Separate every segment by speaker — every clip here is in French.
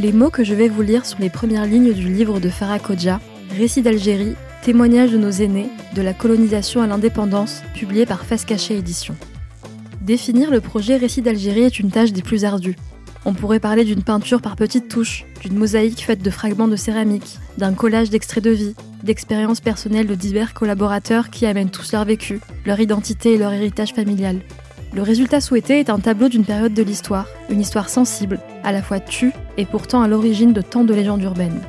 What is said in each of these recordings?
Speaker 1: Les mots que je vais vous lire sont les premières lignes du livre de Farah Kodja, Récit d'Algérie, témoignage de nos aînés, de la colonisation à l'indépendance, publié par Face Cachée Édition. Définir le projet Récit d'Algérie est une tâche des plus ardues. On pourrait parler d'une peinture par petites touches, d'une mosaïque faite de fragments de céramique, d'un collage d'extraits de vie, d'expériences personnelles de divers collaborateurs qui amènent tous leur vécu, leur identité et leur héritage familial. Le résultat souhaité est un tableau d'une période de l'histoire, une histoire sensible, à la fois tue et pourtant à l'origine de tant de légendes urbaines.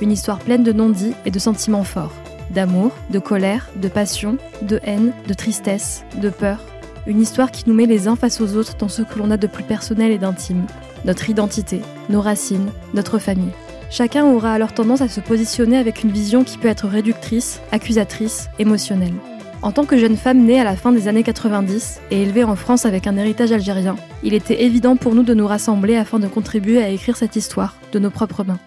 Speaker 1: Une histoire pleine de non-dits et de sentiments forts, d'amour, de colère, de passion, de haine, de tristesse, de peur. Une histoire qui nous met les uns face aux autres dans ce que l'on a de plus personnel et d'intime, notre identité, nos racines, notre famille. Chacun aura alors tendance à se positionner avec une vision qui peut être réductrice, accusatrice, émotionnelle. En tant que jeune femme née à la fin des années 90 et élevée en France avec un héritage algérien, il était évident pour nous de nous rassembler afin de contribuer à écrire cette histoire de nos propres mains.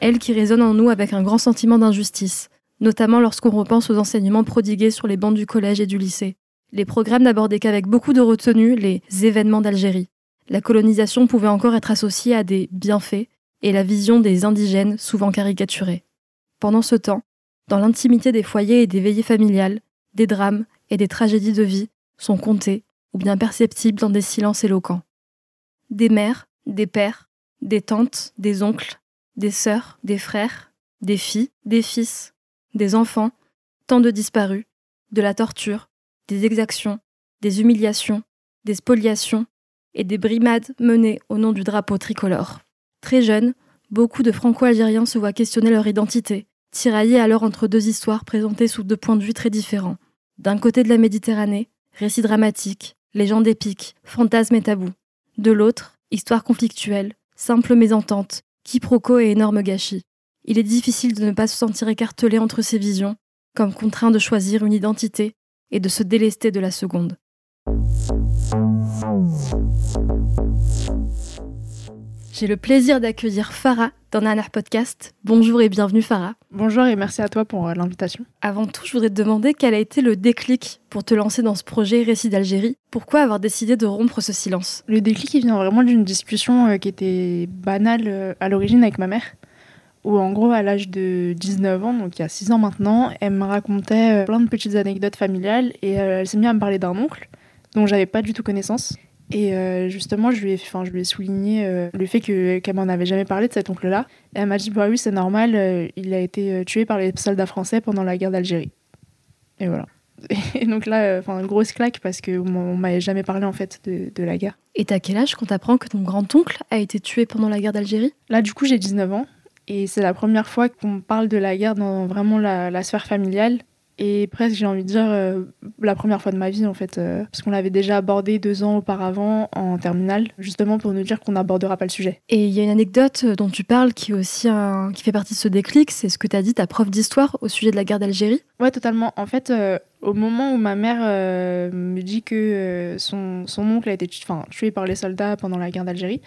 Speaker 1: Elle qui résonne en nous avec un grand sentiment d'injustice, notamment lorsqu'on repense aux enseignements prodigués sur les bancs du collège et du lycée. Les programmes n'abordaient qu'avec beaucoup de retenue les événements d'Algérie. La colonisation pouvait encore être associée à des bienfaits et la vision des indigènes souvent caricaturée. Pendant ce temps, dans l'intimité des foyers et des veillées familiales, des drames et des tragédies de vie sont comptés ou bien perceptibles dans des silences éloquents. Des mères, des pères, des tantes, des oncles, des sœurs, des frères, des filles, des fils, des enfants, tant de disparus, de la torture, des exactions, des humiliations, des spoliations et des brimades menées au nom du drapeau tricolore. Très jeunes, beaucoup de franco-algériens se voient questionner leur identité, tiraillés alors entre deux histoires présentées sous deux points de vue très différents. D'un côté de la Méditerranée, récits dramatiques, légendes épiques, fantasmes et tabous. De l'autre, histoire conflictuelle, simple mésentente, quiproquo et énorme gâchis. Il est difficile de ne pas se sentir écartelé entre ces visions, comme contraint de choisir une identité et de se délester de la seconde. J'ai le plaisir d'accueillir Farah dans Nanar Podcast. Bonjour et bienvenue Farah.
Speaker 2: Bonjour et merci à toi pour euh, l'invitation.
Speaker 1: Avant tout, je voudrais te demander quel a été le déclic pour te lancer dans ce projet Récit d'Algérie. Pourquoi avoir décidé de rompre ce silence?
Speaker 2: Le déclic, il vient vraiment d'une discussion euh, qui était banale euh, à l'origine avec ma mère. Où en gros, à l'âge de 19 ans, donc il y a 6 ans maintenant, elle me racontait plein de petites anecdotes familiales et elle s'est mise à me parler d'un oncle dont j'avais pas du tout connaissance. Et euh, justement, je lui ai, enfin, je lui ai souligné euh, le fait que, qu'elle m'en avait jamais parlé de cet oncle-là. Et elle m'a dit, bah oui, c'est normal, euh, il a été tué par les soldats français pendant la guerre d'Algérie. Et voilà. Et donc là, enfin, une grosse claque parce qu'on m'avait jamais parlé en fait de, de la guerre.
Speaker 1: Et t'as quel âge quand t'apprends que ton grand-oncle a été tué pendant la guerre d'Algérie?
Speaker 2: Là, du coup, j'ai 19 ans. Et c'est la première fois qu'on parle de la guerre dans vraiment la, la sphère familiale et presque j'ai envie de dire euh, la première fois de ma vie en fait euh, parce qu'on l'avait déjà abordé deux ans auparavant en terminale justement pour nous dire qu'on n'abordera pas le sujet.
Speaker 1: Et il y a une anecdote dont tu parles qui est aussi un... qui fait partie de ce déclic c'est ce que tu as dit ta prof d'histoire au sujet de la guerre d'Algérie.
Speaker 2: Ouais totalement. En fait euh, au moment où ma mère me dit que son, son oncle a été enfin, tué par les soldats pendant la guerre d'Algérie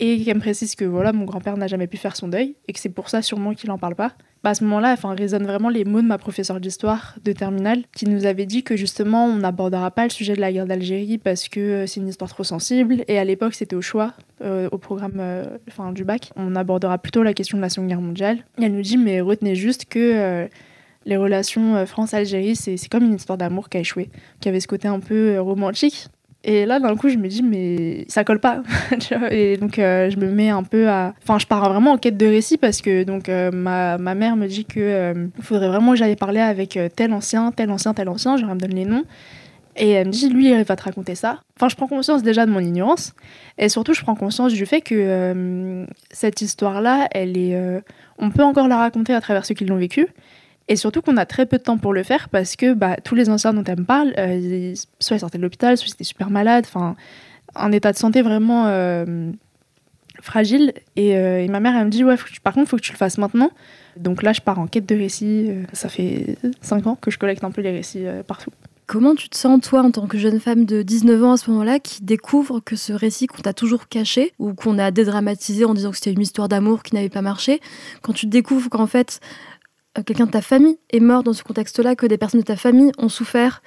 Speaker 2: et qu'elle me précise que voilà mon grand-père n'a jamais pu faire son deuil et que c'est pour ça sûrement qu'il en parle pas bah, à ce moment-là, enfin, résonnent vraiment les mots de ma professeure d'histoire de terminale qui nous avait dit que justement on n'abordera pas le sujet de la guerre d'Algérie parce que euh, c'est une histoire trop sensible et à l'époque c'était au choix euh, au programme euh, du bac. On abordera plutôt la question de la Seconde Guerre mondiale. Et elle nous dit mais retenez juste que les relations France-Algérie c'est comme une histoire d'amour qui a échoué, qui avait ce côté un peu romantique Et là, d'un coup, je me dis, mais ça colle pas. et donc, euh, je me mets un peu à. Enfin, je pars vraiment en quête de récit parce que donc, euh, ma, ma, mère me dit qu'il faudrait vraiment que j'aille parler avec tel ancien, tel ancien, tel ancien. Je me donne les noms. Et elle me dit, lui, il va te raconter ça. Enfin, je prends conscience déjà de mon ignorance. Et surtout, je prends conscience du fait que cette histoire-là, elle est. on peut encore la raconter à travers ceux qui l'ont vécue. Et surtout qu'on a très peu de temps pour le faire parce que bah, tous les anciens dont elle me parle, euh, soit ils sortaient de l'hôpital, soit ils étaient super malades, enfin, un état de santé vraiment euh, fragile. Euh, et, ma mère, elle me dit, ouais, par contre, il faut que tu le fasses maintenant. Donc là, je pars en quête de récits. ça fait 5 ans que je collecte un peu les récits partout.
Speaker 1: Comment tu te sens, toi, en tant que jeune femme de 19 ans à ce moment-là, qui découvre que ce récit qu'on t'a toujours caché, ou qu'on a dédramatisé en disant que c'était une histoire d'amour qui n'avait pas marché, quand tu découvres qu'en fait, quelqu'un de ta famille est mort dans ce contexte-là, que des personnes de ta famille ont souffert.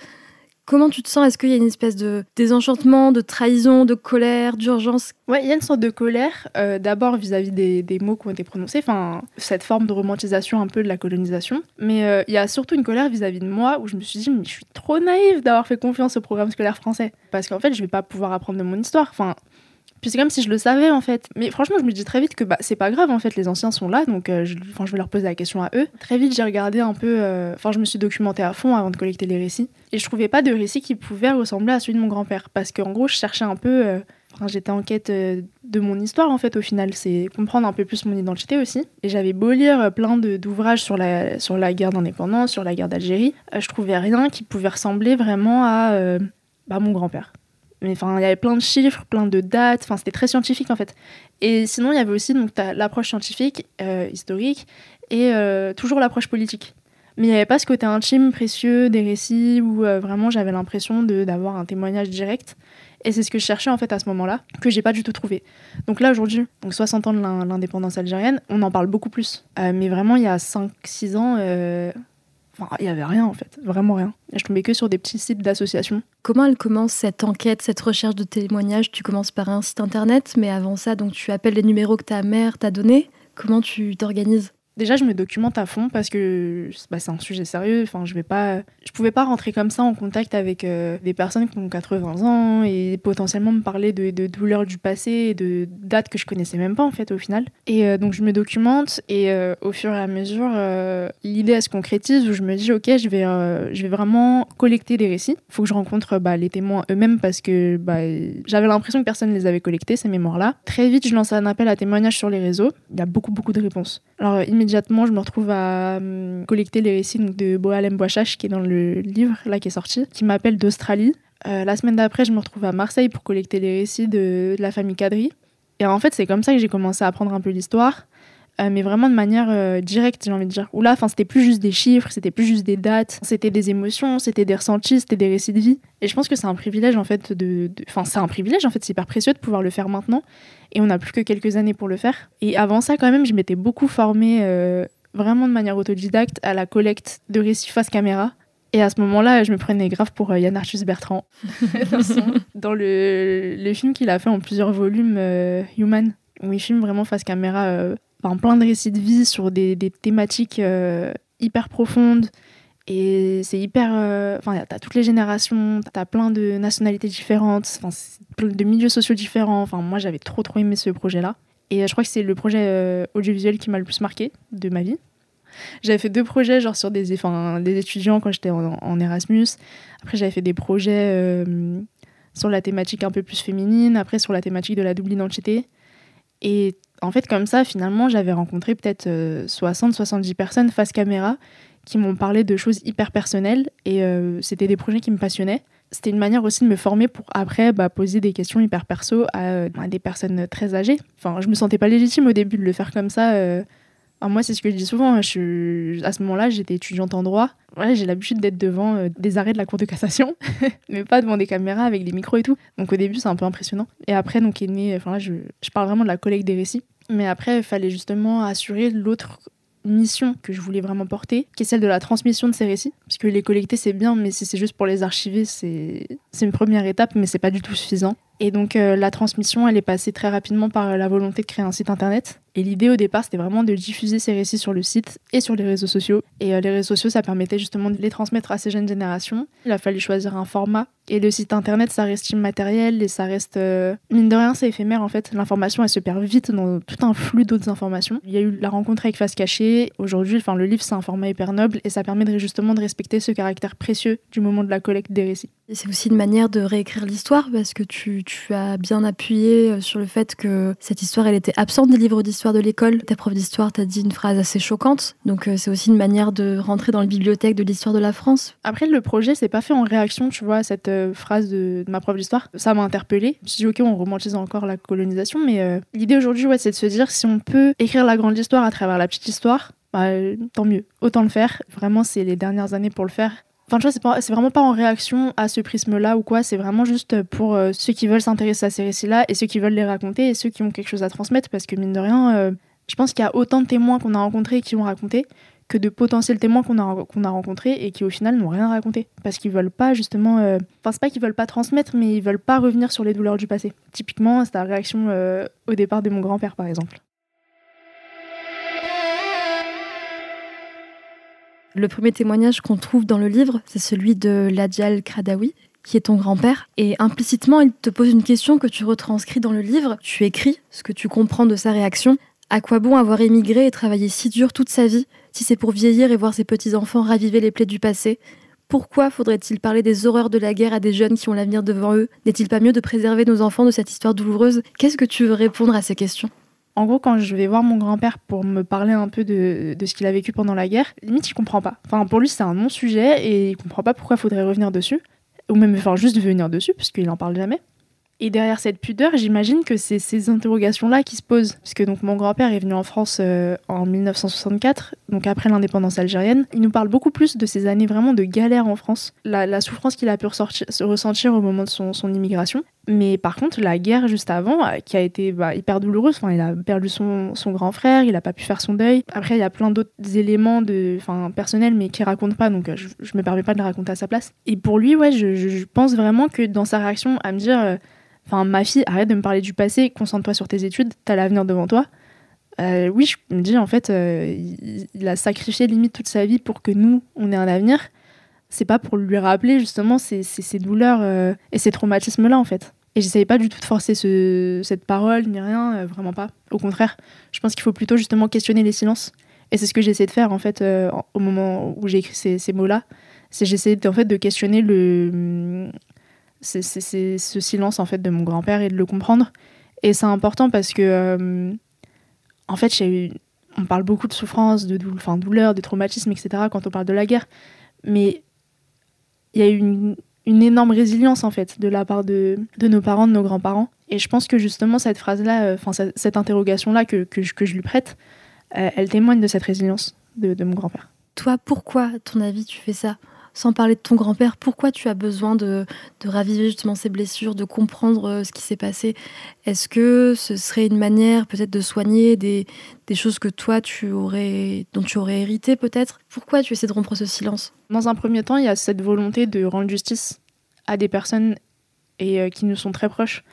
Speaker 1: Comment tu te sens? Est-ce qu'il y a une espèce de désenchantement, de trahison, de colère, d'urgence?
Speaker 2: Ouais, il y a une sorte de colère, euh, d'abord vis-à-vis des, mots qui ont été prononcés, enfin, cette forme de romantisation un peu de la colonisation. Mais euh, il y a surtout une colère vis-à-vis de moi où je me suis dit, mais je suis trop naïve d'avoir fait confiance au programme scolaire français. Parce qu'en fait, je vais pas pouvoir apprendre de mon histoire. Puis c'est comme si je le savais en fait. Mais franchement, je me dis très vite que bah, c'est pas grave en fait, les anciens sont là, donc euh, je, vais leur poser la question à eux. Très vite, j'ai regardé un peu, euh, enfin, je me suis documentée à fond avant de collecter les récits. Et je trouvais pas de récit qui pouvait ressembler à celui de mon grand-père. Parce qu'en gros, je cherchais un peu. Euh, enfin, j'étais en quête de mon histoire en fait au final, c'est comprendre un peu plus mon identité aussi. Et j'avais beau lire plein d'ouvrages sur la, sur la guerre d'indépendance, sur la guerre d'Algérie, je trouvais rien qui pouvait ressembler vraiment à bah, mon grand-père. Mais enfin, il y avait plein de chiffres, plein de dates. Enfin, c'était très scientifique en fait. Et sinon, il y avait aussi donc l'approche scientifique, euh, historique, et euh, toujours l'approche politique. Mais il n'y avait pas ce côté intime, précieux des récits où euh, vraiment j'avais l'impression d'avoir un témoignage direct. Et c'est ce que je cherchais en fait à ce moment-là, que j'ai pas du tout trouvé. Donc là aujourd'hui, donc 60 ans de l'indépendance algérienne, on en parle beaucoup plus. mais vraiment il y a 5-6 ans, il y avait rien en fait, vraiment rien. Je tombais que sur des petits sites d'associations.
Speaker 1: Comment elle commence cette enquête, cette recherche de témoignages? Tu commences par un site internet, mais avant ça, tu appelles les numéros que ta mère t'a donnés. Comment tu t'organises?
Speaker 2: Déjà, je me documente à fond parce que bah, c'est un sujet sérieux. Enfin, je vais pas, je pouvais pas rentrer comme ça en contact avec euh, des personnes qui ont 80 ans et potentiellement me parler de, douleurs du passé et de dates que je connaissais même pas en fait au final. Et euh, donc je me documente et euh, au fur et à mesure, l'idée se concrétise où je me dis ok, je vais, je vais vraiment collecter des récits. Il faut que je rencontre bah, les témoins eux-mêmes parce que bah, j'avais l'impression que personne ne les avait collectés ces mémoires-là. Très vite, je lance un appel à témoignages sur les réseaux. Il y a beaucoup beaucoup de réponses. Alors immédiatement, je me retrouve à hum, collecter les récits de Boalem Boachach, qui est dans le livre là qui est sorti, qui m'appelle d'Australie. Euh, la semaine d'après, je me retrouve à Marseille pour collecter les récits de, la famille Kadri. Et en fait, c'est comme ça que j'ai commencé à apprendre un peu l'histoire, euh, mais vraiment de manière euh, directe, j'ai envie de dire. Où là, c'était plus juste des chiffres, c'était plus juste des dates, c'était des émotions, c'était des ressentis, c'était des récits de vie. Et je pense que c'est un privilège en fait de, enfin c'est un privilège en fait, c'est hyper précieux de pouvoir le faire maintenant et on n'a plus que quelques années pour le faire. Et avant ça, quand même, je m'étais beaucoup formée euh, vraiment de manière autodidacte à la collecte de récits face caméra. Et à ce moment-là, je me prenais grave pour Yann Arthus Bertrand. dans le, le film qu'il a fait en plusieurs volumes, euh, Human, où il filme vraiment face caméra plein de récits de vie sur des, des thématiques hyper profondes. Et c'est hyper. Enfin, t'as toutes les générations, t'as plein de nationalités différentes. De milieux sociaux différents. Enfin, moi, j'avais trop, trop aimé ce projet-là. Et euh, je crois que c'est le projet euh, audiovisuel qui m'a le plus marqué de ma vie. J'avais fait deux projets, genre sur des, des étudiants quand j'étais en, Erasmus. Après, j'avais fait des projets euh, sur la thématique un peu plus féminine. Après, sur la thématique de la double identité. Et en fait, comme ça, finalement, j'avais rencontré peut-être 60-70 personnes face caméra qui m'ont parlé de choses hyper personnelles. Et c'était des projets qui me passionnaient c'était une manière aussi de me former pour après bah, poser des questions hyper perso à, des personnes très âgées. Enfin, je me sentais pas légitime au début de le faire comme ça. Euh. Moi, c'est ce que je dis souvent. Je, à ce moment-là, j'étais étudiante en droit. Ouais, j'ai l'habitude d'être devant euh, des arrêts de la Cour de cassation, mais pas devant des caméras avec des micros et tout. Donc au début, c'est un peu impressionnant. Et après, donc est. Enfin là, je, je parle vraiment de la collecte des récits. Mais après, il fallait justement assurer l'autre mission que je voulais vraiment porter, qui est celle de la transmission de ces récits. Parce que les collecter, c'est bien, mais si c'est juste pour les archiver, c'est une première étape, mais c'est pas du tout suffisant. Et donc euh, la transmission, elle est passée très rapidement par la volonté de créer un site internet. Et l'idée au départ, c'était vraiment de diffuser ces récits sur le site et sur les réseaux sociaux. Et euh, les réseaux sociaux, ça permettait justement de les transmettre à ces jeunes générations. Il a fallu choisir un format. Et le site internet, ça reste immatériel et ça reste, euh, mine de rien, c'est éphémère en fait. L'information, elle se perd vite dans tout un flux d'autres informations. Il y a eu la rencontre avec Face Cachée. Aujourd'hui, enfin, le livre, c'est un format hyper noble et ça permet de, justement de respecter ce caractère précieux du moment de la collecte des récits.
Speaker 1: C'est aussi une manière de réécrire l'histoire parce que tu as bien appuyé sur le fait que cette histoire, elle était absente des livres d'histoire de l'école. Ta prof d'histoire t'a dit une phrase assez choquante. Donc euh, c'est aussi une manière de rentrer dans la bibliothèque de l'histoire de la France.
Speaker 2: Après, le projet, c'est pas fait en réaction, tu vois, à cette euh, phrase de, ma prof d'histoire. Ça m'a interpellée. Je me suis dit, ok, on romantise encore la colonisation, mais euh, l'idée aujourd'hui, c'est de se dire si on peut écrire la grande histoire à travers la petite histoire, bah, tant mieux. Autant le faire. Vraiment, c'est les dernières années pour le faire. Enfin, tu vois, c'est, vraiment pas en réaction à ce prisme-là ou quoi, c'est vraiment juste pour euh, ceux qui veulent s'intéresser à ces récits-là et ceux qui veulent les raconter et ceux qui ont quelque chose à transmettre parce que, mine de rien, euh, je pense qu'il y a autant de témoins qu'on a rencontrés et qui ont raconté que de potentiels témoins qu'on a, qu'on a rencontrés et qui, au final, n'ont rien raconté. Parce qu'ils veulent pas, justement. Euh, enfin, c'est pas qu'ils veulent pas transmettre, mais ils veulent pas revenir sur les douleurs du passé. Typiquement, c'est la réaction au départ de mon grand-père, par exemple.
Speaker 1: Le premier témoignage qu'on trouve dans le livre, c'est celui de Ladial Kradawi, qui est ton grand-père. Et implicitement, il te pose une question que tu retranscris dans le livre. Tu écris ce que tu comprends de sa réaction. À quoi bon avoir émigré et travaillé si dur toute sa vie, si c'est pour vieillir et voir ses petits-enfants raviver les plaies du passé? Pourquoi faudrait-il parler des horreurs de la guerre à des jeunes qui ont l'avenir devant eux? N'est-il pas mieux de préserver nos enfants de cette histoire douloureuse? Qu'est-ce que tu veux répondre à ces questions?
Speaker 2: En gros, quand je vais voir mon grand-père pour me parler un peu de, ce qu'il a vécu pendant la guerre, limite, il comprend pas. Enfin, pour lui, c'est un non-sujet et il comprend pas pourquoi il faudrait revenir dessus. Ou même, enfin, juste venir dessus, puisqu'il en parle jamais. Et derrière cette pudeur, j'imagine que c'est ces interrogations-là qui se posent. Puisque donc mon grand-père est venu en France euh, en 1964, donc après l'indépendance algérienne. Il nous parle beaucoup plus de ces années vraiment de galère en France, la, souffrance qu'il a pu ressentir au moment de son, immigration. Mais par contre, la guerre juste avant, euh, qui a été bah, hyper douloureuse, enfin, il a perdu son, grand frère, il n'a pas pu faire son deuil. Après, il y a plein d'autres éléments de, personnels, mais qu'il raconte pas, donc euh, je, ne me permets pas de le raconter à sa place. Et pour lui, ouais, je, pense vraiment que dans sa réaction à me dire... Enfin, ma fille, arrête de me parler du passé, concentre-toi sur tes études, t'as l'avenir devant toi. Euh, oui, je me dis, en fait, euh, il, a sacrifié limite toute sa vie pour que nous, on ait un avenir. C'est pas pour lui rappeler justement ces, douleurs euh, et ces traumatismes-là, en fait. Et j'essayais pas du tout de forcer cette parole, ni rien, vraiment pas. Au contraire, je pense qu'il faut plutôt justement questionner les silences. Et c'est ce que j'essaie de faire, en fait, au moment où j'ai écrit ces, ces mots-là. C'est j'essaie en fait de questionner le, c'est ce silence en fait de mon grand-père et de le comprendre. Et c'est important parce que, euh, en fait, eu, on parle beaucoup de souffrance, de douleur, de traumatisme, etc. quand on parle de la guerre. Mais il y a eu une, énorme résilience en fait de la part de, de nos parents, de nos grands-parents. Et je pense que justement cette phrase-là, euh, enfin cette, interrogation-là que, que, je, lui prête, euh, elle témoigne de cette résilience de, de mon grand-père.
Speaker 1: Toi, pourquoi, à ton avis, tu fais ça? Sans parler de ton grand-père, pourquoi tu as besoin de, raviver justement ces blessures, de comprendre euh, ce qui s'est passé? Est-ce que ce serait une manière peut-être de soigner des, choses que toi, tu aurais, dont tu aurais hérité peut-être? Pourquoi tu essaies de rompre ce silence?
Speaker 2: Dans un premier temps, il y a cette volonté de rendre justice à des personnes et, euh, qui nous sont très proches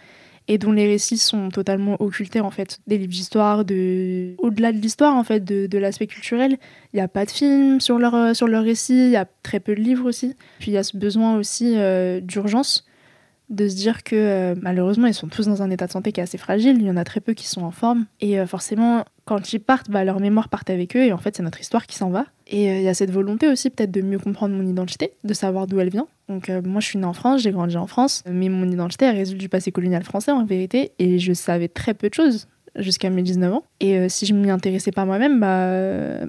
Speaker 2: et dont les récits sont totalement occultés en fait. Des livres d'histoire, de... au-delà de l'histoire en fait, de, l'aspect culturel. Il n'y a pas de films sur leur, euh, sur leur récit, il y a très peu de livres aussi. Puis il y a ce besoin aussi euh, d'urgence de se dire que euh, malheureusement ils sont tous dans un état de santé qui est assez fragile, il y en a très peu qui sont en forme et forcément quand ils partent, bah, leur mémoire part avec eux et en fait c'est notre histoire qui s'en va. Et il y a cette volonté aussi peut-être de mieux comprendre mon identité, de savoir d'où elle vient donc euh, moi je suis née en France, j'ai grandi en France, mais mon identité elle résulte du passé colonial français en vérité, et je savais très peu de choses jusqu'à mes 19 ans. Et euh, si je m'y intéressais pas moi-même, bah euh,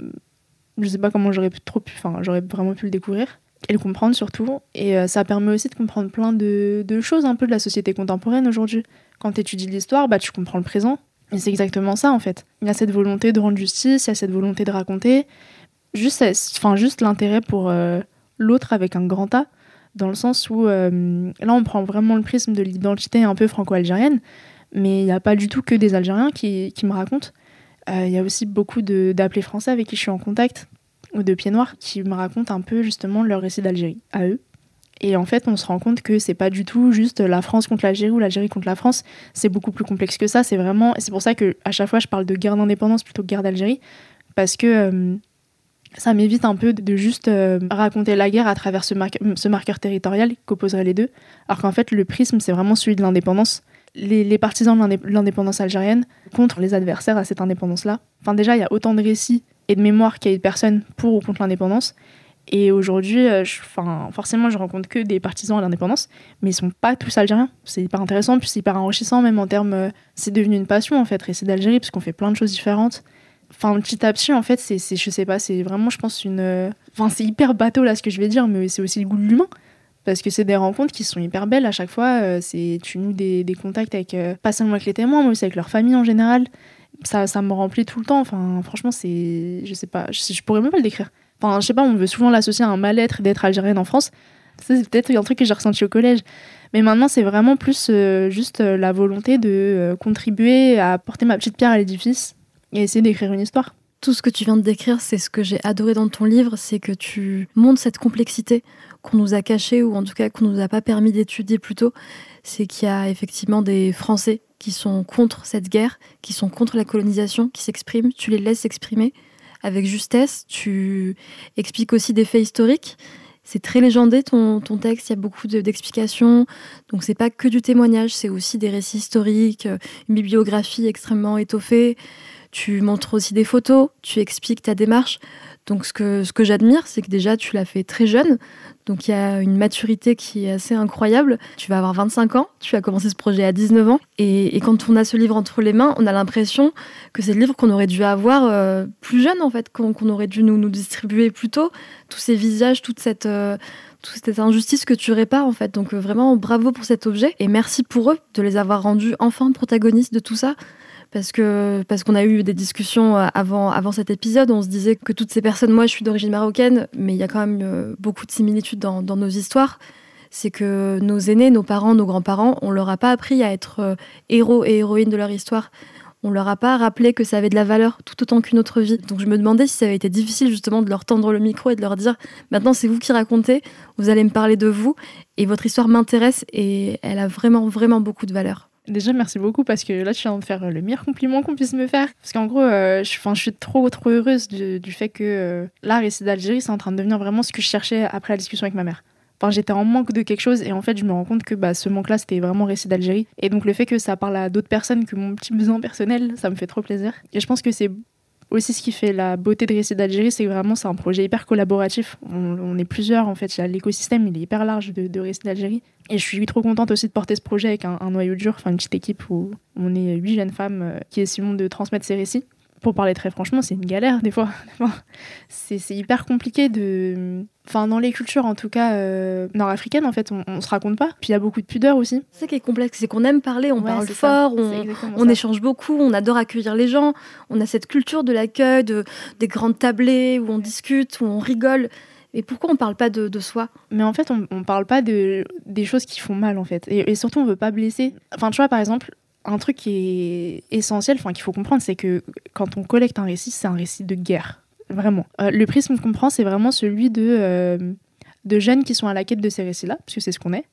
Speaker 2: je sais pas comment j'aurais trop pu, enfin j'aurais vraiment pu le découvrir et le comprendre surtout. Et ça permet aussi de comprendre plein de, de, choses un peu de la société contemporaine aujourd'hui. Quand tu étudies l'histoire, bah tu comprends le présent. Et c'est exactement ça en fait. Il y a cette volonté de rendre justice, il y a cette volonté de raconter, juste, enfin juste l'intérêt pour l'autre avec un grand A dans le sens où euh, là on prend vraiment le prisme de l'identité un peu franco-algérienne, mais il n'y a pas du tout que des Algériens qui, qui me racontent. Euh, il y a aussi beaucoup d'appelés français avec qui je suis en contact, ou de pieds noirs, qui me racontent un peu justement leur récit d'Algérie, à eux. Et en fait, on se rend compte que c'est pas du tout juste la France contre l'Algérie ou l'Algérie contre la France. C'est beaucoup plus complexe que ça. C'est vraiment, c'est pour ça que à chaque fois, je parle de guerre d'indépendance plutôt que guerre d'Algérie, parce que euh, ça m'évite un peu de juste euh, raconter la guerre à travers ce, marqueur territorial qu'opposerait les deux, alors qu'en fait, le prisme, c'est vraiment celui de l'indépendance. Les, partisans de l'indépendance algérienne contre les adversaires à cette indépendance-là. Enfin, déjà, il y a autant de récits et de mémoires qu'il y a de personnes pour ou contre l'indépendance. Et aujourd'hui, euh, forcément, je rencontre que des partisans à l'indépendance, mais ils sont pas tous algériens. C'est hyper intéressant, puis c'est hyper enrichissant, même en termes. Euh, c'est devenu une passion, en fait, récit d'Algérie, parce fait plein de choses différentes. Enfin, petit, en fait, c'est, je sais pas, c'est vraiment, je pense, une. Euh, enfin, c'est hyper bateau, là, ce que je vais dire, mais c'est aussi le goût de l'humain. Parce que c'est des rencontres qui sont hyper belles à chaque fois. c'est, tu noues des, contacts avec, pas seulement avec les témoins, mais aussi avec leur famille en général. Ça, ça me remplit tout le temps. Enfin, franchement, c'est. Je sais pas, je, je pourrais même pas le décrire. Enfin, je sais pas, on veut souvent l'associer à un mal-être d'être algérienne en France. C'est peut-être un truc que j'ai ressenti au collège. Mais maintenant, c'est vraiment plus euh, juste euh, la volonté de euh, contribuer à porter ma petite pierre à l'édifice et essayer d'écrire une histoire.
Speaker 1: Tout ce que tu viens de décrire, c'est ce que j'ai adoré dans ton livre, c'est que tu montres cette complexité qu'on nous a cachée ou en tout cas qu'on nous a pas permis d'étudier plus tôt. C'est qu'il y a effectivement des Français qui sont contre cette guerre, qui sont contre la colonisation, qui s'expriment. Tu les laisses s'exprimer avec justesse. Tu expliques aussi des faits historiques. C'est très légendé ton, ton texte, il y a beaucoup d'explications. Donc c'est pas que du témoignage, c'est aussi des récits historiques, une bibliographie extrêmement étoffée. Tu montres aussi des photos, tu expliques ta démarche. Donc ce que, ce que j'admire, c'est que déjà tu l'as fait très jeune. Donc il y a une maturité qui est assez incroyable. Tu vas avoir 25 ans, tu as commencé ce projet à 19 ans. Et, quand on a ce livre entre les mains, on a l'impression que c'est le livre qu'on aurait dû avoir euh, plus jeune, en fait, qu'on aurait dû nous, nous distribuer plus tôt. Tous ces visages, toute cette... Euh, toute cette injustice que tu répares en fait. Donc euh, vraiment bravo pour cet objet et merci pour eux de les avoir rendus enfin protagonistes de tout ça parce que parce qu'on a eu des discussions euh, avant avant cet épisode. On se disait que toutes ces personnes, moi, je suis d'origine marocaine, mais il y a quand même euh, beaucoup de similitudes dans, nos histoires. C'est que nos aînés, nos parents, nos grands-parents, on leur a pas appris à être euh, héros et héroïnes de leur histoire. On leur a pas rappelé que ça avait de la valeur tout autant qu'une autre vie. Donc je me demandais si ça avait été difficile justement de leur tendre le micro et de leur dire maintenant c'est vous qui racontez, vous allez me parler de vous et votre histoire m'intéresse et elle a vraiment vraiment beaucoup de valeur.
Speaker 2: Déjà, merci beaucoup parce que là, tu viens de faire le meilleur compliment qu'on puisse me faire. Parce qu'en gros, euh, je, suis trop, trop heureuse du, fait que euh, Récit d'Algérie, c'est en train de devenir vraiment ce que je cherchais après la discussion avec ma mère. Enfin, j'étais en manque de quelque chose et en fait, je me rends compte que bah, ce manque-là, c'était vraiment Récit d'Algérie. Et donc, le fait que ça parle à d'autres personnes que mon petit besoin personnel, ça me fait trop plaisir. Et je pense que c'est aussi ce qui fait la beauté de Récit d'Algérie, c'est que vraiment c'est un projet hyper collaboratif. On, est plusieurs en fait, l'écosystème il est hyper large de, de Récit d'Algérie. Et je suis trop contente aussi de porter ce projet avec un, noyau dur, enfin une petite équipe où on est huit jeunes femmes euh, qui essayons de transmettre ces récits pour parler très franchement, c'est une galère des fois. c'est hyper compliqué de. Enfin, dans les cultures, en tout cas euh, nord-africaines, en fait, on, on, se raconte pas. Puis il y a beaucoup de pudeur aussi.
Speaker 1: C'est ça qui est complexe, c'est qu'on aime parler, on parle fort, on, échange beaucoup, on adore accueillir les gens. On a cette culture de l'accueil, de, des grandes tablées où on discute, où on rigole. Et pourquoi on parle pas de, soi?
Speaker 2: Mais en fait, on, on parle pas de, des choses qui font mal, en fait. Et, et surtout, on veut pas blesser. Enfin, tu vois, par exemple, un truc qui est essentiel, enfin qu'il faut comprendre, c'est que quand on collecte un récit, c'est un récit de guerre, vraiment. Euh, le prisme qu'on prend, c'est vraiment celui de, euh, de jeunes qui sont à la quête de ces récits-là, parce que c'est ce qu'on est.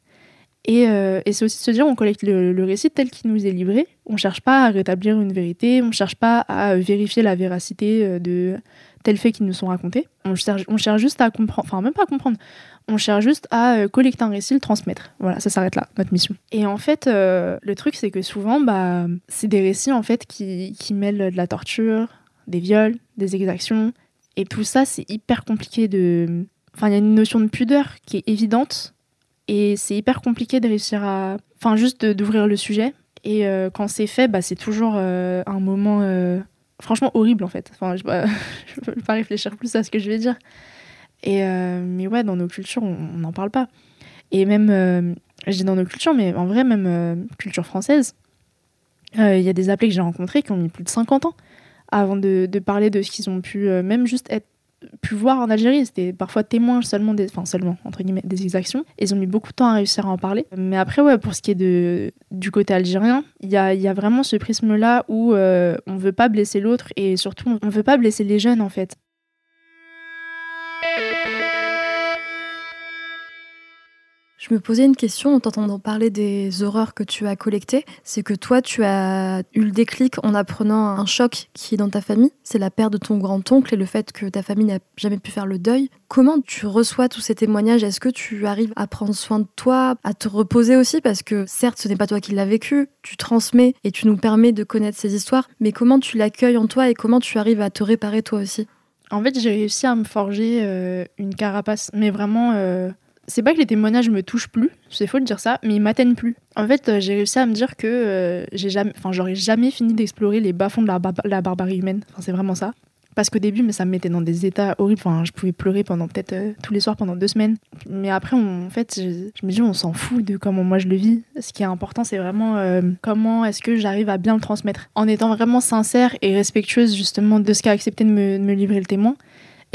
Speaker 2: Et, euh, c'est aussi de se dire, on collecte le, récit tel qu'il nous est livré. On cherche pas à rétablir une vérité, on cherche pas à vérifier la véracité de tels faits qui nous sont racontés. On cherche, juste à comprendre, enfin même pas à comprendre, on cherche juste à euh, collecter un récit, le transmettre. Voilà, ça s'arrête là, notre mission. Et en fait, euh, le truc, c'est que souvent, bah, c'est des récits en fait qui, qui mêlent de la torture, des viols, des exactions. Et tout ça, c'est hyper compliqué de. Enfin, il y a une notion de pudeur qui est évidente. Et c'est hyper compliqué de réussir à. Enfin, juste d'ouvrir le sujet. Et euh, quand c'est fait, bah, c'est toujours un moment franchement horrible en fait. Je ne peux pas réfléchir plus à ce que je vais dire. Et euh, mais ouais, dans nos cultures, on n'en parle pas. Et même, euh, je dis dans nos cultures, mais en vrai, même euh, culture française, il y a des appelés que j'ai rencontrés qui ont mis plus de 50 ans avant de parler de ce qu'ils ont pu, même juste être pu voir en Algérie. C'était parfois témoins seulement des, enfin seulement entre guillemets des exactions. Ils ont mis beaucoup de temps à réussir à en parler. Mais après ouais, pour ce qui est de du côté algérien, il y a, y a, vraiment ce prisme là où euh, on veut pas blesser l'autre et surtout on veut pas blesser les jeunes en fait.
Speaker 1: Je me posais une question en t'entendant parler des horreurs que tu as collectées. C'est que toi, tu as eu le déclic en apprenant un choc qui est dans ta famille. C'est la perte de ton grand-oncle et le fait que ta famille n'a jamais pu faire le deuil. Comment tu reçois tous ces témoignages? Est-ce que tu arrives à prendre soin de toi, à te reposer aussi? Parce que certes, ce n'est pas toi qui l'as vécu, tu transmets et tu nous permets de connaître ces histoires, mais comment tu l'accueilles en toi et comment tu arrives à te réparer toi aussi?
Speaker 2: En fait, j'ai réussi à me forger euh, une carapace, mais vraiment... Euh, c'est pas que les témoignages me touchent plus, c'est faux de dire ça, mais ils m'atteignent plus. En fait, euh, j'ai réussi à me dire que j'ai jamais, j'aurais jamais fini d'explorer les bas-fonds de la, barbarie humaine. C'est vraiment ça. Parce qu'au début, mais ça me mettait dans des états horribles. Je pouvais pleurer pendant peut-être euh, tous les soirs pendant deux semaines. Mais après, en fait, je, me dis, on s'en fout de comment moi je le vis. Ce qui est important, c'est vraiment euh, comment est-ce que j'arrive à bien le transmettre. En étant vraiment sincère et respectueuse justement de ce qu'a accepté de me, livrer le témoin.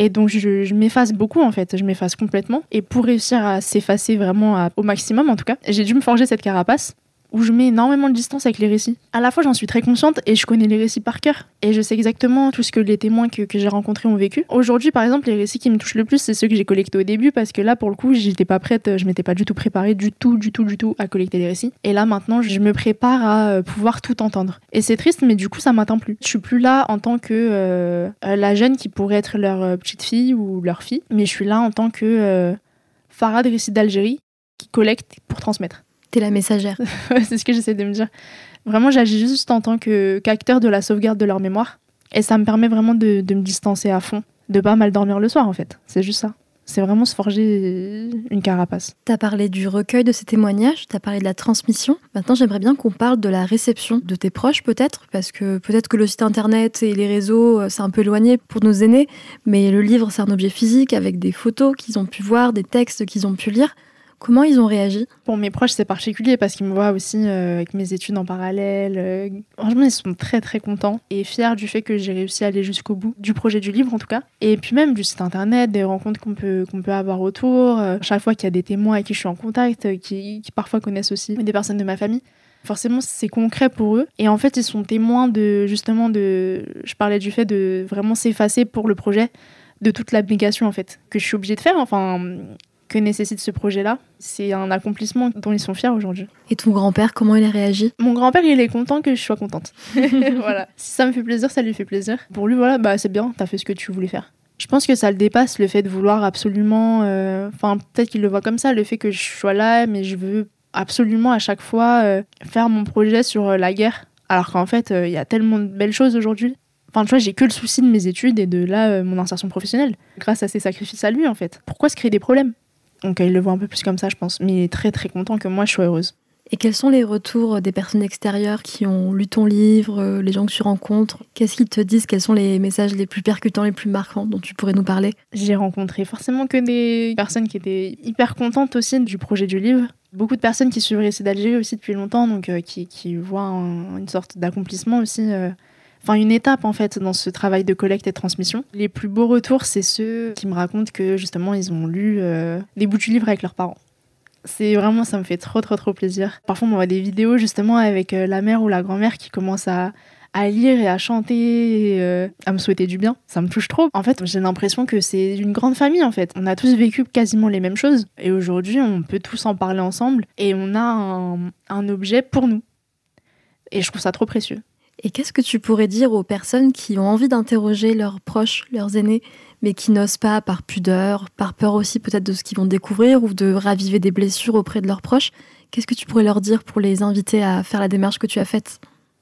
Speaker 2: Et donc je, m'efface beaucoup en fait, je m'efface complètement. Et pour réussir à s'effacer vraiment au maximum en tout cas, j'ai dû me forger cette carapace où je mets énormément de distance avec les récits. À la fois, j'en suis très consciente et je connais les récits par cœur. Et je sais exactement tout ce que les témoins que, j'ai rencontrés ont vécu. Aujourd'hui, par exemple, les récits qui me touchent le plus, c'est ceux que j'ai collectés au début parce que là, pour le coup, j'étais pas prête, je m'étais pas du tout préparée, du tout, du tout, du tout à collecter les récits. Et là, maintenant, je me prépare à euh, pouvoir tout entendre. Et c'est triste, mais du coup, ça m'atteint plus. Je suis plus là en tant que euh, la jeune qui pourrait être leur euh, petite fille ou leur fille, mais je suis là en tant que Farah de récits d'Algérie qui collecte pour transmettre.
Speaker 1: T'es la messagère.
Speaker 2: c'est ce que j'essaie de me dire. Vraiment, j'agis juste en tant qu'acteur de la sauvegarde de leur mémoire. Et ça me permet vraiment de, me distancer à fond, de pas mal dormir le soir en fait. C'est juste ça. C'est vraiment se forger une carapace.
Speaker 1: Tu as parlé du recueil de ces témoignages, tu as parlé de la transmission. Maintenant, j'aimerais bien qu'on parle de la réception de tes proches, peut-être, parce que peut-être que le site internet et les réseaux, euh, c'est un peu éloigné pour nos aînés, mais le livre, c'est un objet physique avec des photos qu'ils ont pu voir, des textes qu'ils ont pu lire. Comment ils ont réagi?
Speaker 2: Pour mes proches, c'est particulier parce qu'ils me voient aussi euh, avec mes études en parallèle. Euh, franchement, ils sont très très contents et fiers du fait que j'ai réussi à aller jusqu'au bout du projet du livre en tout cas. Et puis même du site internet, des rencontres qu'on peut, peut avoir autour. Euh, chaque fois qu'il y a des témoins avec qui je suis en contact, qui, qui parfois connaissent aussi des personnes de ma famille forcément c'est concret pour eux et en fait ils sont témoins de justement de je parlais du fait de vraiment s'effacer pour le projet de toute l'abnégation en fait que je suis obligée de faire enfin que nécessite ce projet-là. C'est un accomplissement dont ils sont fiers aujourd'hui.
Speaker 1: Et ton grand-père, comment il a réagi?
Speaker 2: Mon grand-père, il est content que je sois contente. voilà. Si ça me fait plaisir, ça lui fait plaisir. Pour lui, voilà, bah c'est bien, t'as fait ce que tu voulais faire. Je pense que ça le dépasse, le fait de vouloir absolument... Euh, enfin, peut-être qu'il le voit comme ça, le fait que je sois là, mais je veux absolument à chaque fois euh, faire mon projet sur euh, la guerre. Alors qu'en fait, il y a tellement de belles choses aujourd'hui. Enfin, tu vois, j'ai que le souci de mes études et de là, mon insertion professionnelle. Grâce à ses sacrifices à lui, en fait. Pourquoi se créer des problèmes? Donc il le voit un peu plus comme ça, je pense. Mais il est très très content que moi je sois heureuse.
Speaker 1: Et quels sont les retours des personnes extérieures qui ont lu ton livre, euh, les gens que tu rencontres? Qu'est-ce qu'ils te disent? Quels sont les messages les plus percutants, les plus marquants dont tu pourrais nous parler?
Speaker 2: J'ai rencontré forcément que des personnes qui étaient hyper contentes aussi du projet du livre. Beaucoup de personnes qui suivent Récit d'Algérie aussi depuis longtemps, donc euh, qui, qui, voient une sorte d'accomplissement aussi. Euh, enfin une étape en fait dans ce travail de collecte et de transmission. Les plus beaux retours, c'est ceux qui me racontent que justement ils ont lu euh, des bouts du livre avec leurs parents. C'est vraiment, ça me fait trop trop trop plaisir. Parfois on voit des vidéos justement avec euh, la mère ou la grand-mère qui commence à, lire et à chanter, et, euh, à me souhaiter du bien. Ça me touche trop. En fait, j'ai l'impression que c'est une grande famille en fait. On a tous vécu quasiment les mêmes choses et aujourd'hui on peut tous en parler ensemble et on a un objet pour nous. Et je trouve ça trop précieux.
Speaker 1: Et qu'est-ce que tu pourrais dire aux personnes qui ont envie d'interroger leurs proches, leurs aînés, mais qui n'osent pas par pudeur, par peur aussi peut-être de ce qu'ils vont découvrir ou de raviver des blessures auprès de leurs proches? Qu'est-ce que tu pourrais leur dire pour les inviter à faire la démarche que tu as faite?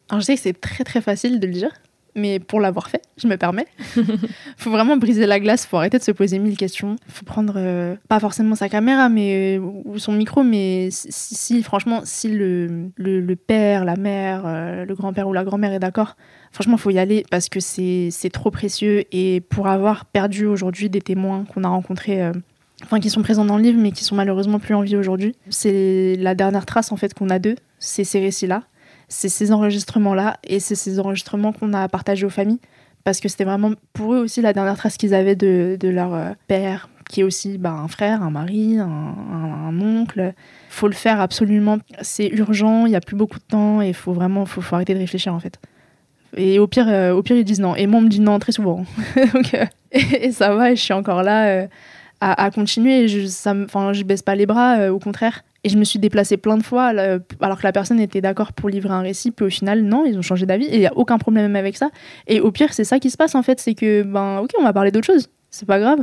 Speaker 2: Alors je sais que c'est très très facile de le dire, mais pour l'avoir fait, je me permets. faut vraiment briser la glace, faut arrêter de se poser mille questions. Faut prendre euh, pas forcément sa caméra, mais ou son micro, mais si, franchement, si le, le, père, la mère, euh, le grand-père ou la grand-mère est d'accord, franchement, faut y aller parce que c'est trop précieux et pour avoir perdu aujourd'hui des témoins qu'on a rencontrés. Euh, enfin, qui sont présents dans le livre, mais qui sont malheureusement plus en vie aujourd'hui. C'est la dernière trace en fait qu'on a d'eux, c'est ces récits-là c'est ces enregistrements-là et c'est ces enregistrements qu'on a partagés aux familles parce que c'était vraiment pour eux aussi la dernière trace qu'ils avaient de, leur euh, père, qui est aussi bah, un frère, un mari, un, un, oncle. faut le faire absolument. C'est urgent, il n'y a plus beaucoup de temps et faut vraiment faut, arrêter de réfléchir en fait. Et au pire, euh, au pire, ils disent non. Et moi, on me dit non très souvent. Euh, et, ça va, et je suis encore là à, continuer. Je, ça, je baisse pas les bras, au contraire. Et je me suis déplacée plein de fois alors que la personne était d'accord pour livrer un récit, puis au final, non, ils ont changé d'avis et il n'y a aucun problème avec ça. Et au pire, c'est ça qui se passe en fait, c'est que, ben, ok, on va parler d'autre chose, c'est pas grave.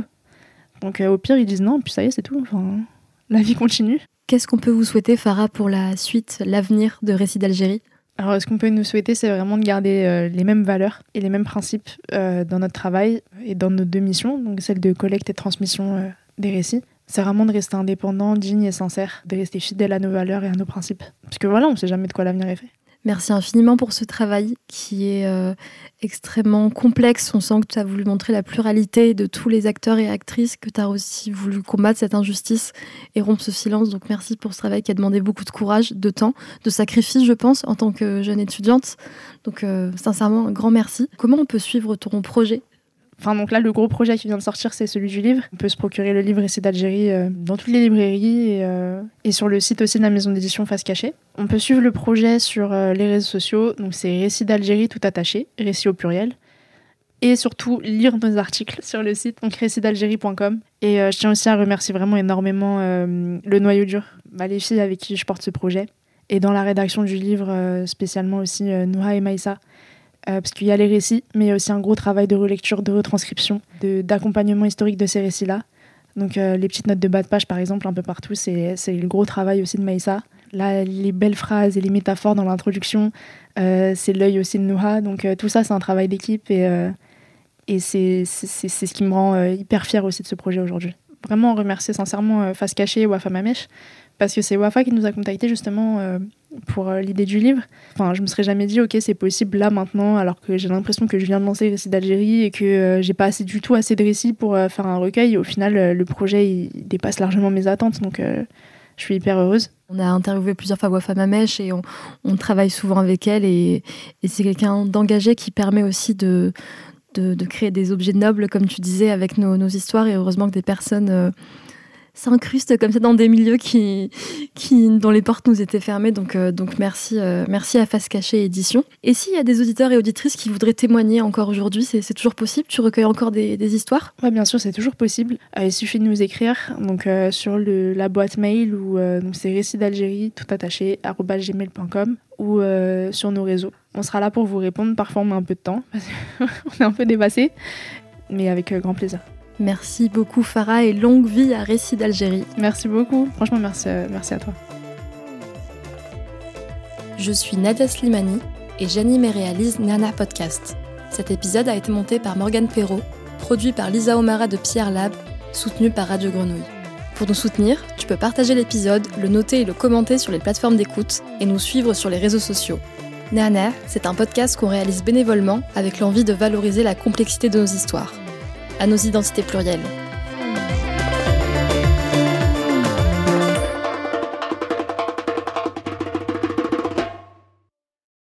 Speaker 2: Donc au pire, ils disent non, puis ça y est, c'est tout. Enfin, la vie continue.
Speaker 1: Qu'est-ce qu'on peut vous souhaiter, Farah, pour la suite, l'avenir de Récits d'Algérie?
Speaker 2: Alors, ce qu'on peut nous souhaiter, c'est vraiment de garder euh, les mêmes valeurs et les mêmes principes euh, dans notre travail et dans nos deux missions, donc celle de collecte et transmission euh, des récits? C'est vraiment de rester indépendant, digne et sincère, de rester fidèle à nos valeurs et à nos principes. Parce que voilà, on ne sait jamais de quoi l'avenir est fait.
Speaker 1: Merci infiniment pour ce travail qui est euh, extrêmement complexe. On sent que tu as voulu montrer la pluralité de tous les acteurs et actrices, que tu as aussi voulu combattre cette injustice et rompre ce silence. Donc merci pour ce travail qui a demandé beaucoup de courage, de temps, de sacrifice, je pense, en tant que jeune étudiante. Donc euh, sincèrement, un grand merci. Comment on peut suivre ton projet
Speaker 2: Enfin, donc là, le gros projet qui vient de sortir, c'est celui du livre. On peut se procurer le livre Essai d'Algérie euh, dans toutes les librairies euh, et, sur le site aussi de la maison d'édition Face Cachée. On peut suivre le projet sur euh, les réseaux sociaux. Donc, c'est Récit d'Algérie tout attaché, récit au pluriel. Et surtout, lire nos articles sur le site, donc récitdalgérie.com. Et je tiens aussi à remercier vraiment énormément le noyau dur, les filles avec qui je porte ce projet. Et dans la rédaction du livre, spécialement aussi Nouha et Maïssa, euh, parce qu'il y a les récits, mais il y a aussi un gros travail de relecture, de retranscription, d'accompagnement historique de ces récits-là. Donc euh, les petites notes de bas de page, par exemple, un peu partout, c'est le gros travail aussi de Maïssa. Là, les belles phrases et les métaphores dans l'introduction, euh, c'est l'œil aussi de Nouha. Donc tout ça, c'est un travail d'équipe et, et c'est ce qui me rend hyper fière aussi de ce projet aujourd'hui. Vraiment remercier sincèrement Face Cachée et Wafa Mamesh, parce que c'est Wafa qui nous a contactés justement pour euh, l'idée du livre. Enfin, je me serais jamais dit, ok, c'est possible là maintenant, alors que j'ai l'impression que je viens de lancer le récit d'Algérie et que euh, j'ai pas assez du tout assez de récits pour euh, faire un recueil. au final, le projet dépasse largement mes attentes, donc je suis hyper heureuse.
Speaker 1: On a interviewé plusieurs fois Wafa Mamèche et on, travaille souvent avec elle et, c'est quelqu'un d'engagé qui permet aussi de, de, créer des objets nobles, comme tu disais, avec nos histoires et heureusement que des personnes s'incruste comme ça dans des milieux qui, qui, dont les portes nous étaient fermées. Donc, euh, merci, euh, merci à Face Cachée Édition. Et s'il y a des auditeurs et auditrices qui voudraient témoigner encore aujourd'hui, c'est toujours possible Tu recueilles encore des, histoires?
Speaker 2: Oui, bien sûr, c'est toujours possible. Euh, il suffit de nous écrire donc, sur la boîte mail ou c'est récit d'Algérie tout attaché gmail.com ou sur nos réseaux. On sera là pour vous répondre. Parfois, on met un peu de temps parce qu'on est un peu dépassé, mais avec grand plaisir.
Speaker 1: Merci beaucoup Farah et longue vie à Récit d'Algérie.
Speaker 2: Merci beaucoup, franchement merci, euh, merci à toi.
Speaker 1: Je suis Nadia Slimani et j'anime et réalise Nana Podcast. Cet épisode a été monté par Morgane Perrault, produit par Lisa Omara de Pierre Lab, soutenu par Radio Grenouille. Pour nous soutenir, tu peux partager l'épisode, le noter et le commenter sur les plateformes d'écoute et nous suivre sur les réseaux sociaux. Nana, c'est un podcast qu'on réalise bénévolement avec l'envie de valoriser la complexité de nos histoires à nos identités plurielles.